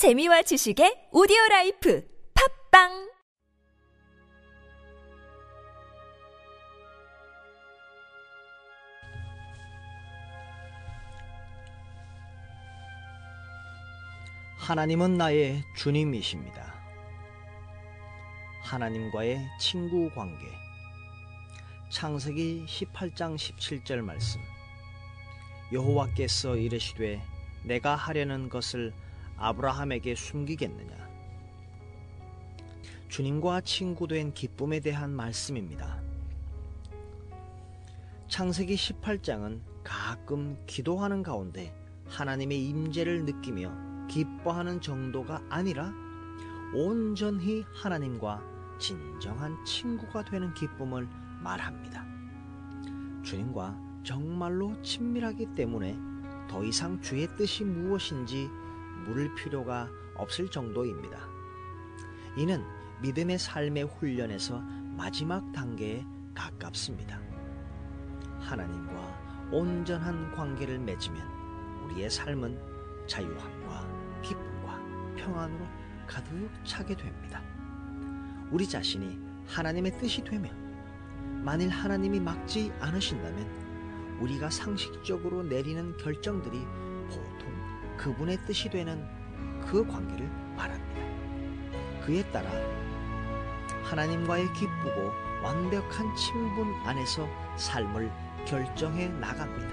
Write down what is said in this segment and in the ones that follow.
재미와 지식의 오디오 라이프 팝빵 하나님은 나의 주님이십니다. 하나님과의 친구 관계. 창세기 18장 17절 말씀. 여호와께서 이르시되 내가 하려는 것을 아브라함에게 숨기겠느냐. 주님과 친구된 기쁨에 대한 말씀입니다. 창세기 18장은 가끔 기도하는 가운데 하나님의 임재를 느끼며 기뻐하는 정도가 아니라 온전히 하나님과 진정한 친구가 되는 기쁨을 말합니다. 주님과 정말로 친밀하기 때문에 더 이상 주의 뜻이 무엇인지 물을 필요가 없을 정도입니다. 이는 믿음의 삶의 훈련에서 마지막 단계에 가깝습니다. 하나님과 온전한 관계를 맺으면 우리의 삶은 자유함과 기쁨과 평안으로 가득 차게 됩니다. 우리 자신이 하나님의 뜻이 되며 만일 하나님이 막지 않으신다면 우리가 상식적으로 내리는 결정들이 보통 그분의 뜻이 되는 그 관계를 말합니다. 그에 따라 하나님과의 기쁘고 완벽한 친분 안에서 삶을 결정해 나갑니다.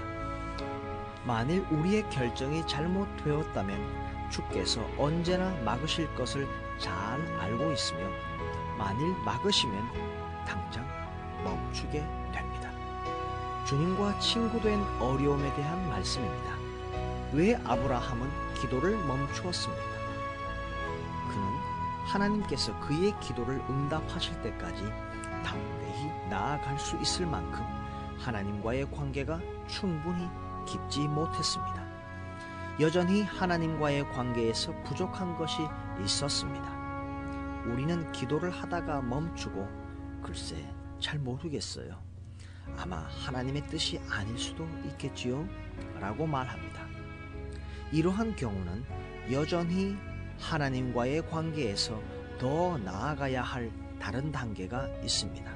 만일 우리의 결정이 잘못되었다면 주께서 언제나 막으실 것을 잘 알고 있으며 만일 막으시면 당장 멈추게 됩니다. 주님과 친구된 어려움에 대한 말씀입니다. 왜 아브라함은 기도를 멈추었습니까? 그는 하나님께서 그의 기도를 응답하실 때까지 담대히 나아갈 수 있을 만큼 하나님과의 관계가 충분히 깊지 못했습니다. 여전히 하나님과의 관계에서 부족한 것이 있었습니다. 우리는 기도를 하다가 멈추고 글쎄 잘 모르겠어요. 아마 하나님의 뜻이 아닐 수도 있겠지요? 라고 말합니다. 이러한 경우는 여전히 하나님과의 관계에서 더 나아가야 할 다른 단계가 있습니다.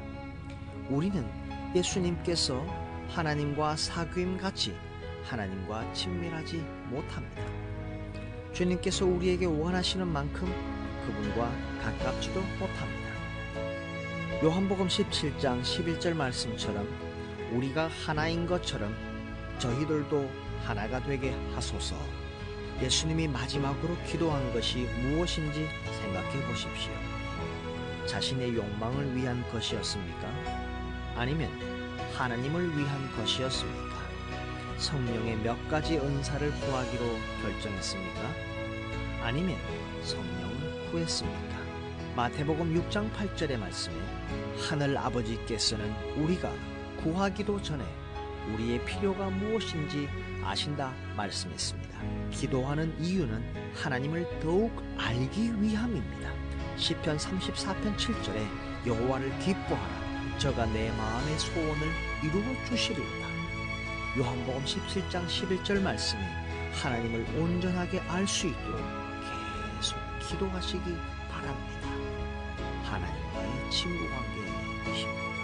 우리는 예수님께서 하나님과 사귐 같이 하나님과 친밀하지 못합니다. 주님께서 우리에게 원하시는 만큼 그분과 가깝지도 못합니다. 요한복음 17장 11절 말씀처럼 우리가 하나인 것처럼 저희들도 하나가 되게 하소서. 예수님이 마지막으로 기도한 것이 무엇인지 생각해 보십시오. 자신의 욕망을 위한 것이었습니까? 아니면 하나님을 위한 것이었습니까? 성령의 몇 가지 은사를 구하기로 결정했습니까? 아니면 성령을 구했습니까? 마태복음 6장 8절의 말씀에 하늘 아버지께서는 우리가 구하기도 전에 우리의 필요가 무엇인지 아신다 말씀했습니다. 기도하는 이유는 하나님을 더욱 알기 위함입니다. 시편 34편 7절에 여호와를 기뻐하라 저가 내 마음의 소원을 이루어 주시리로다. 요한복음 17장 11절 말씀에 하나님을 온전하게 알 수 있도록 계속 기도하시기 바랍니다. 하나님과의 친구 관계이십니다.